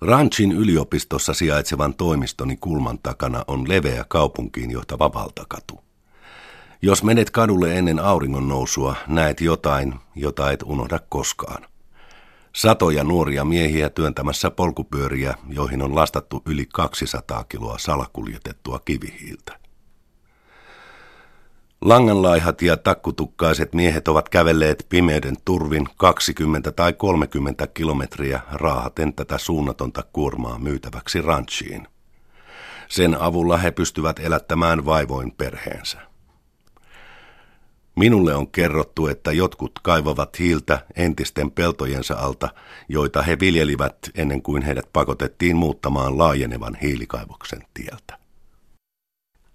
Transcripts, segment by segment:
Ranchin yliopistossa sijaitsevan toimistoni kulman takana on leveä kaupunkiin johtava valtakatu. Jos menet kadulle ennen auringon nousua, näet jotain, jota et unohda koskaan. Satoja nuoria miehiä työntämässä polkupyöriä, joihin on lastattu yli 200 kiloa salakuljetettua kivihiiltä. Langanlaihat ja takkutukkaiset miehet ovat kävelleet pimeyden turvin 20 tai 30 kilometriä raahaten tätä suunnatonta kuormaa myytäväksi ranchiin. Sen avulla he pystyvät elättämään vaivoin perheensä. Minulle on kerrottu, että jotkut kaivavat hiiltä entisten peltojensa alta, joita he viljelivät ennen kuin heidät pakotettiin muuttamaan laajenevan hiilikaivoksen tieltä.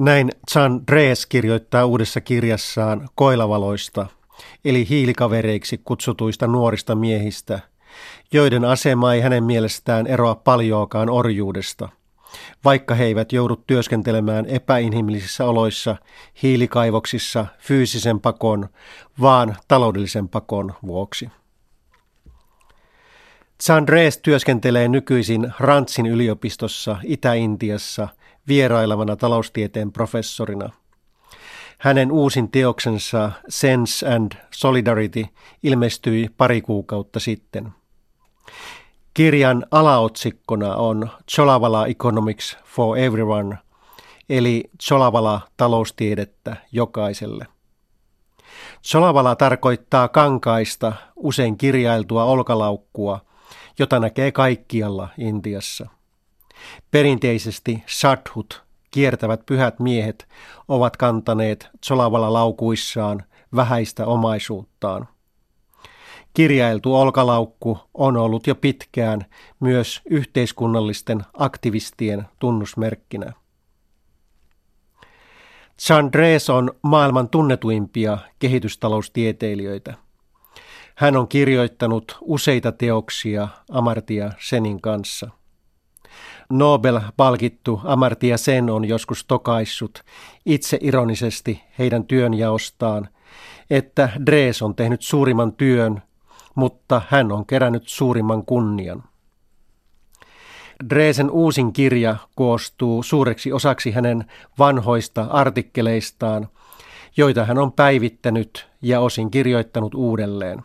Näin John Drees kirjoittaa uudessa kirjassaan koilavaloista, eli hiilikavereiksi kutsutuista nuorista miehistä, joiden asema ei hänen mielestään eroa paljoakaan orjuudesta, vaikka he eivät joudu työskentelemään epäinhimillisissä oloissa hiilikaivoksissa fyysisen pakon, vaan taloudellisen pakon vuoksi. Chandres työskentelee nykyisin Rantsin yliopistossa Itä-Intiassa – vierailevana taloustieteen professorina. Hänen uusin teoksensa Sense and Solidarity ilmestyi pari kuukautta sitten. Kirjan alaotsikkona on Cholavala Economics for Everyone, eli Cholavala taloustiedettä jokaiselle. Cholavala tarkoittaa kankaista, usein kirjailtua olkalaukkua, jota näkee kaikkialla Intiassa – Perinteisesti sadhut, kiertävät pyhät miehet, ovat kantaneet Cholavala laukuissaan vähäistä omaisuuttaan. Kirjailtu olkalaukku on ollut jo pitkään myös yhteiskunnallisten aktivistien tunnusmerkkinä. Chandres on maailman tunnetuimpia kehitystaloustieteilijöitä. Hän on kirjoittanut useita teoksia Amartya Senin kanssa – Nobel-palkittu Amartya Sen on joskus tokaissut itse ironisesti heidän työnjaostaan, että Drees on tehnyt suurimman työn, mutta hän on kerännyt suurimman kunnian. Dreesen uusin kirja koostuu suureksi osaksi hänen vanhoista artikkeleistaan, joita hän on päivittänyt ja osin kirjoittanut uudelleen.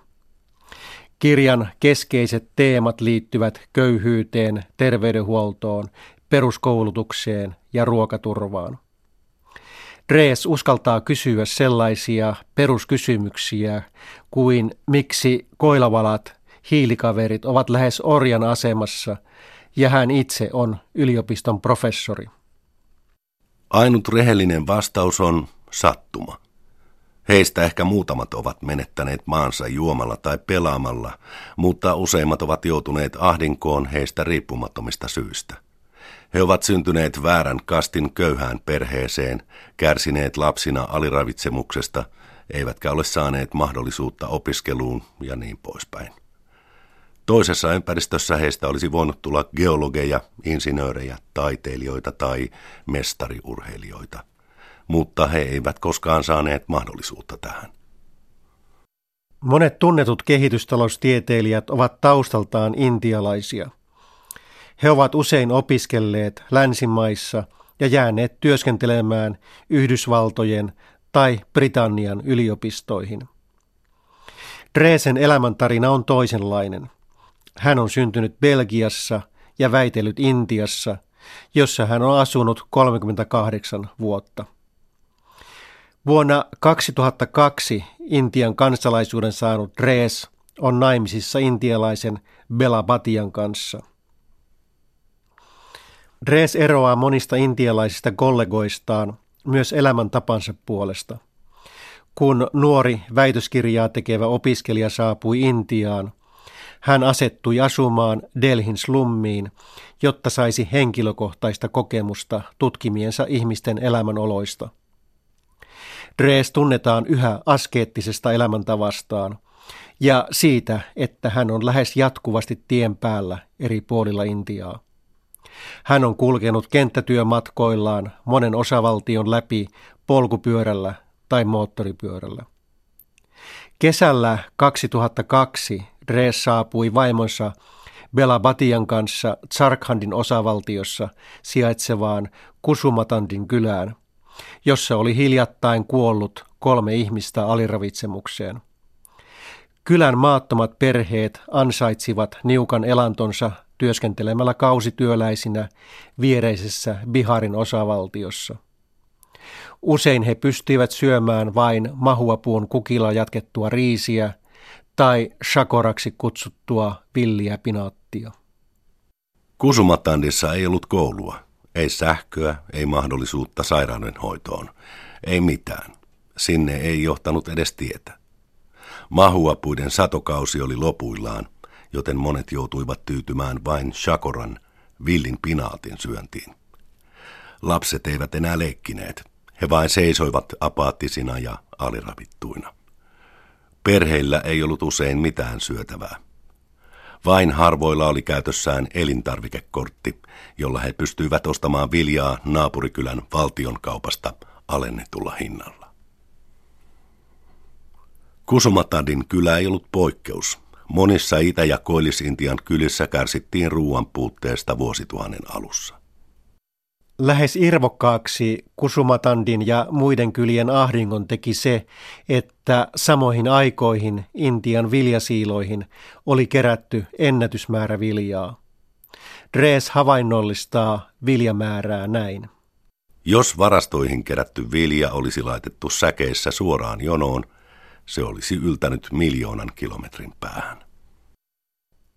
Kirjan keskeiset teemat liittyvät köyhyyteen, terveydenhuoltoon, peruskoulutukseen ja ruokaturvaan. Drees uskaltaa kysyä sellaisia peruskysymyksiä kuin miksi koilavalat, hiilikaverit ovat lähes orjan asemassa ja hän itse on yliopiston professori. Ainut rehellinen vastaus on sattuma. Heistä ehkä muutamat ovat menettäneet maansa juomalla tai pelaamalla, mutta useimmat ovat joutuneet ahdinkoon heistä riippumattomista syistä. He ovat syntyneet väärän kastin köyhään perheeseen, kärsineet lapsina aliravitsemuksesta, eivätkä ole saaneet mahdollisuutta opiskeluun ja niin poispäin. Toisessa ympäristössä heistä olisi voinut tulla geologeja, insinöörejä, taiteilijoita tai mestariurheilijoita – mutta he eivät koskaan saaneet mahdollisuutta tähän. Monet tunnetut kehitystaloustieteilijät ovat taustaltaan intialaisia. He ovat usein opiskelleet länsimaissa ja jääneet työskentelemään Yhdysvaltojen tai Britannian yliopistoihin. Dresen elämäntarina on toisenlainen. Hän on syntynyt Belgiassa ja väitellyt Intiassa, jossa hän on asunut 38 vuotta. Vuonna 2002 Intian kansalaisuuden saanut Rees on naimisissa intialaisen Bela Batian kanssa. Rees eroaa monista intialaisista kollegoistaan myös elämäntapansa puolesta. Kun nuori väitöskirjaa tekevä opiskelija saapui Intiaan, hän asettui asumaan Delhin slummiin, jotta saisi henkilökohtaista kokemusta tutkimiensa ihmisten elämänoloista – Drees tunnetaan yhä askeettisesta elämäntavastaan ja siitä, että hän on lähes jatkuvasti tien päällä eri puolilla Intiaa. Hän on kulkenut kenttätyömatkoillaan monen osavaltion läpi polkupyörällä tai moottoripyörällä. Kesällä 2002 Drees saapui vaimonsa Belabatian kanssa Tsarkhandin osavaltiossa sijaitsevaan Kusumatandin kylään, jossa oli hiljattain kuollut kolme ihmistä aliravitsemukseen. Kylän maattomat perheet ansaitsivat niukan elantonsa työskentelemällä kausityöläisinä viereisessä Biharin osavaltiossa. Usein he pystyivät syömään vain mahuapuun kukilla jatkettua riisiä tai shakoraksi kutsuttua villiä pinaattia. Kusumatandissa ei ollut koulua, ei sähköä, ei mahdollisuutta sairaudenhoitoon, ei mitään. Sinne ei johtanut edes tietä. Mahuapuiden satokausi oli lopuillaan, joten monet joutuivat tyytymään vain shakoran, villin pinaatin syöntiin. Lapset eivät enää leikkineet. He vain seisoivat apaattisina ja aliravittuina. Perheillä ei ollut usein mitään syötävää. Vain harvoilla oli käytössään elintarvikekortti, jolla he pystyivät ostamaan viljaa naapurikylän valtion kaupasta alennetulla hinnalla. Kusumatadin kylä ei ollut poikkeus. Monissa Itä- ja Koillis-Intian kylissä kärsittiin ruoan puutteesta vuosituhannen alussa. Lähes irvokkaaksi Kusumatandin ja muiden kylien ahdingon teki se, että samoihin aikoihin Intian viljasiiloihin oli kerätty ennätysmäärä viljaa. Drees havainnollistaa viljamäärää näin. Jos varastoihin kerätty vilja olisi laitettu säkeissä suoraan jonoon, se olisi yltänyt miljoonan kilometrin päähän.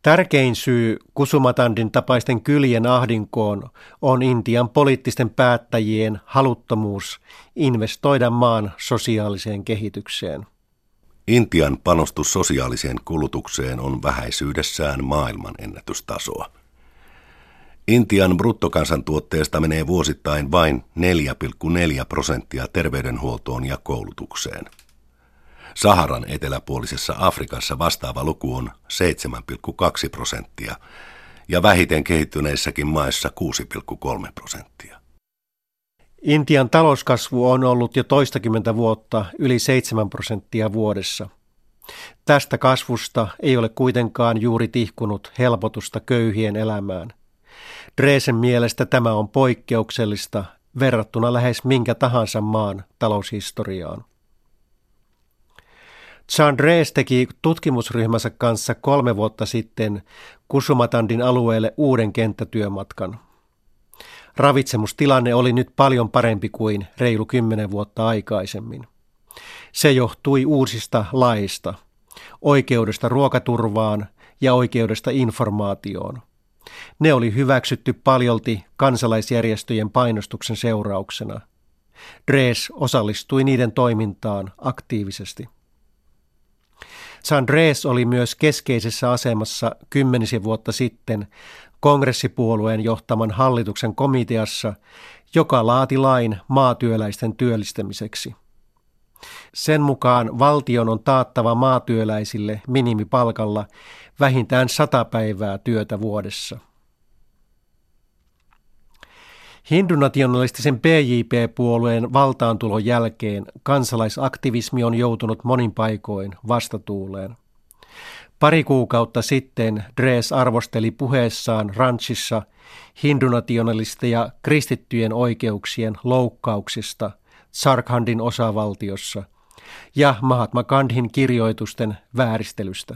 Tärkein syy Kusumatandin tapaisten kyljen ahdinkoon on Intian poliittisten päättäjien haluttomuus investoida maan sosiaaliseen kehitykseen. Intian panostus sosiaaliseen kulutukseen on vähäisyydessään maailman ennätystasoa. Intian bruttokansantuotteesta menee vuosittain vain 4,4 prosenttia terveydenhuoltoon ja koulutukseen – Saharan eteläpuolisessa Afrikassa vastaava luku on 7,2 prosenttia ja vähiten kehittyneissäkin maissa 6,3 prosenttia. Intian talouskasvu on ollut jo toistakymmentä vuotta yli 7 prosenttia vuodessa. Tästä kasvusta ei ole kuitenkaan juuri tihkunut helpotusta köyhien elämään. Dresen mielestä tämä on poikkeuksellista verrattuna lähes minkä tahansa maan taloushistoriaan. Chandres teki tutkimusryhmänsä kanssa kolme vuotta sitten Kusumatandin alueelle uuden kenttätyömatkan. Ravitsemustilanne oli nyt paljon parempi kuin reilu kymmenen vuotta aikaisemmin. Se johtui uusista laista, oikeudesta ruokaturvaan ja oikeudesta informaatioon. Ne oli hyväksytty paljolti kansalaisjärjestöjen painostuksen seurauksena. Dres osallistui niiden toimintaan aktiivisesti. Sandres oli myös keskeisessä asemassa kymmenisen vuotta sitten kongressipuolueen johtaman hallituksen komiteassa, joka laati lain maatyöläisten työllistämiseksi. Sen mukaan valtion on taattava maatyöläisille minimipalkalla vähintään sata päivää työtä vuodessa. Hindunationalistisen PJP-puolueen valtaantulon jälkeen kansalaisaktivismi on joutunut monin paikoin vastatuuleen. Pari kuukautta sitten Dres arvosteli puheessaan ranchissa hindunationalisteja kristittyjen oikeuksien loukkauksista Sarkhandin osavaltiossa ja Mahatma Gandhin kirjoitusten vääristelystä.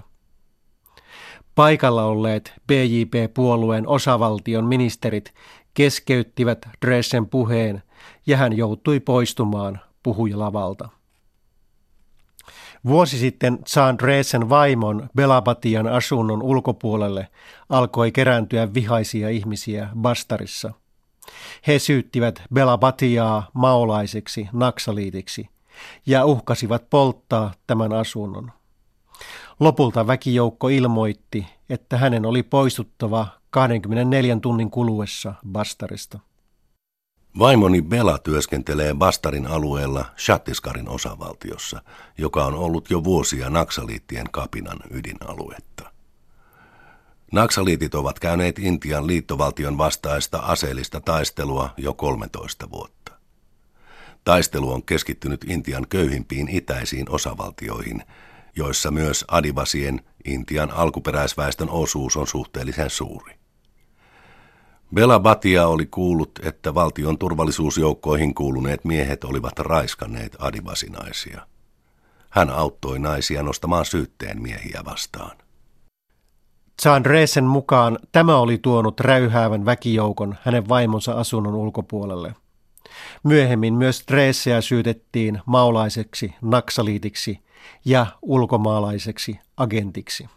Paikalla olleet BJP-puolueen osavaltion ministerit keskeyttivät Dressen puheen ja hän joutui poistumaan puhujalavalta. Vuosi sitten Saan Dressen vaimon Belabatian asunnon ulkopuolelle alkoi kerääntyä vihaisia ihmisiä Bastarissa. He syyttivät Belabatiaa maolaiseksi naksaliitiksi ja uhkasivat polttaa tämän asunnon. Lopulta väkijoukko ilmoitti, että hänen oli poistuttava 24 tunnin kuluessa Bastarista. Vaimoni Bela työskentelee Bastarin alueella Shattiskarin osavaltiossa, joka on ollut jo vuosia Naksaliittien kapinan ydinaluetta. Naksaliitit ovat käyneet Intian liittovaltion vastaista aseellista taistelua jo 13 vuotta. Taistelu on keskittynyt Intian köyhimpiin itäisiin osavaltioihin, joissa myös adivasien Intian alkuperäisväestön osuus on suhteellisen suuri. Bela Batia oli kuullut, että valtion turvallisuusjoukkoihin kuuluneet miehet olivat raiskanneet adivasinaisia. Hän auttoi naisia nostamaan syytteen miehiä vastaan. Chandresen mukaan tämä oli tuonut räyhäävän väkijoukon hänen vaimonsa asunnon ulkopuolelle. Myöhemmin myös Dreesseä syytettiin maulaiseksi naksaliitiksi ja ulkomaalaiseksi agentiksi.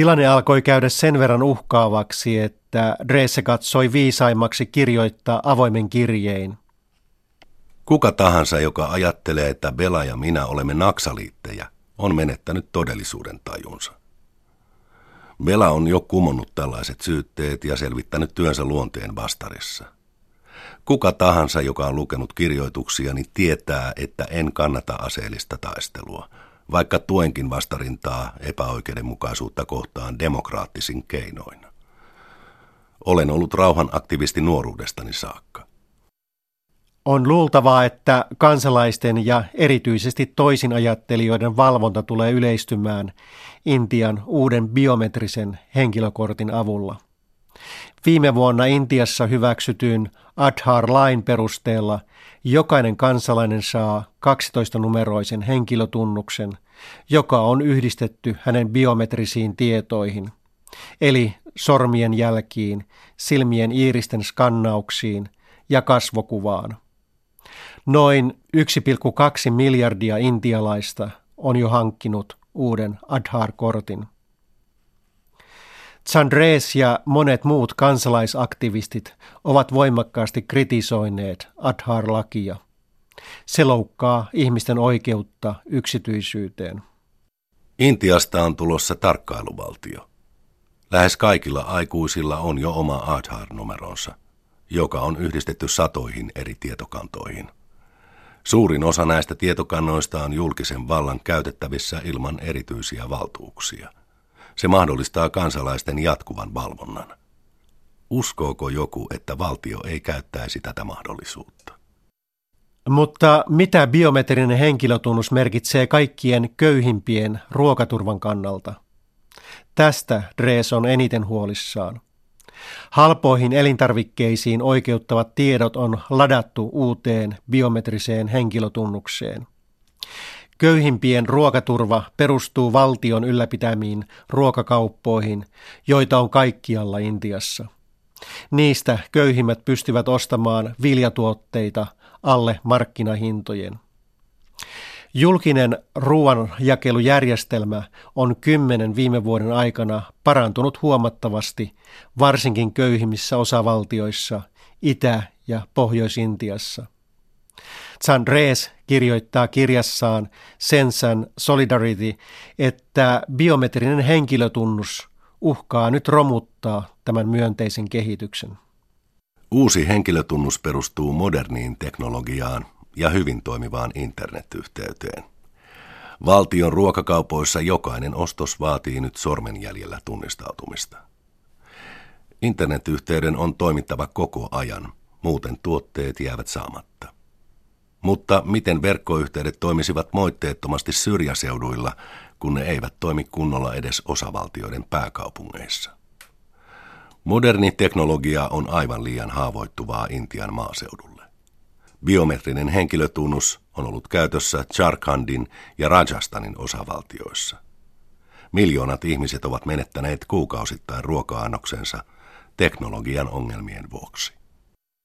Tilanne alkoi käydä sen verran uhkaavaksi, että Dreesse katsoi viisaimmaksi kirjoittaa avoimen kirjein. Kuka tahansa, joka ajattelee, että Bela ja minä olemme naksaliittejä, on menettänyt todellisuuden tajunsa. Bela on jo kumonnut tällaiset syytteet ja selvittänyt työnsä luonteen vastarissa. Kuka tahansa, joka on lukenut kirjoituksiani, tietää, että en kannata aseellista taistelua, vaikka tuenkin vastarintaa epäoikeudenmukaisuutta kohtaan demokraattisin keinoin. Olen ollut rauhan aktivisti nuoruudestani saakka. On luultavaa, että kansalaisten ja erityisesti toisin ajattelijoiden valvonta tulee yleistymään Intian uuden biometrisen henkilökortin avulla. Viime vuonna Intiassa hyväksytyn Aadhaar-lain perusteella jokainen kansalainen saa 12-numeroisen henkilötunnuksen, joka on yhdistetty hänen biometrisiin tietoihin, eli sormien jälkiin, silmien iiristen skannauksiin ja kasvokuvaan. Noin 1,2 miljardia intialaista on jo hankkinut uuden Adhar-kortin. Chandres ja monet muut kansalaisaktivistit ovat voimakkaasti kritisoineet Adhar-lakia. Se loukkaa ihmisten oikeutta yksityisyyteen. Intiasta on tulossa tarkkailuvaltio. Lähes kaikilla aikuisilla on jo oma Aadhaar-numeronsa, joka on yhdistetty satoihin eri tietokantoihin – Suurin osa näistä tietokannoista on julkisen vallan käytettävissä ilman erityisiä valtuuksia. Se mahdollistaa kansalaisten jatkuvan valvonnan. Uskooko joku, että valtio ei käyttäisi tätä mahdollisuutta? Mutta mitä biometrinen henkilötunnus merkitsee kaikkien köyhimpien ruokaturvan kannalta? Tästä Drees on eniten huolissaan. Halpoihin elintarvikkeisiin oikeuttavat tiedot on ladattu uuteen biometriseen henkilötunnukseen. Köyhimpien ruokaturva perustuu valtion ylläpitämiin ruokakauppoihin, joita on kaikkialla Intiassa. Niistä köyhimmät pystyvät ostamaan viljatuotteita alle markkinahintojen. Julkinen ruoanjakelujärjestelmä on kymmenen viime vuoden aikana parantunut huomattavasti, varsinkin köyhimmissä osavaltioissa Itä- ja Pohjois-Intiassa. Chandres kirjoittaa kirjassaan Sensan Solidarity, että biometrinen henkilötunnus uhkaa nyt romuttaa tämän myönteisen kehityksen. Uusi henkilötunnus perustuu moderniin teknologiaan, ja hyvin toimivaan internetyhteyteen. Valtion ruokakaupoissa jokainen ostos vaatii nyt sormenjäljellä tunnistautumista. Internetyhteyden on toimittava koko ajan, muuten tuotteet jäävät saamatta. Mutta miten verkkoyhteydet toimisivat moitteettomasti syrjäseuduilla, kun ne eivät toimi kunnolla edes osavaltioiden pääkaupungeissa? Moderni teknologia on aivan liian haavoittuvaa Intian maaseudulla. Biometrinen henkilötunnus on ollut käytössä Charkhandin ja Rajasthanin osavaltioissa. Miljoonat ihmiset ovat menettäneet kuukausittain ruoka-annoksensa teknologian ongelmien vuoksi.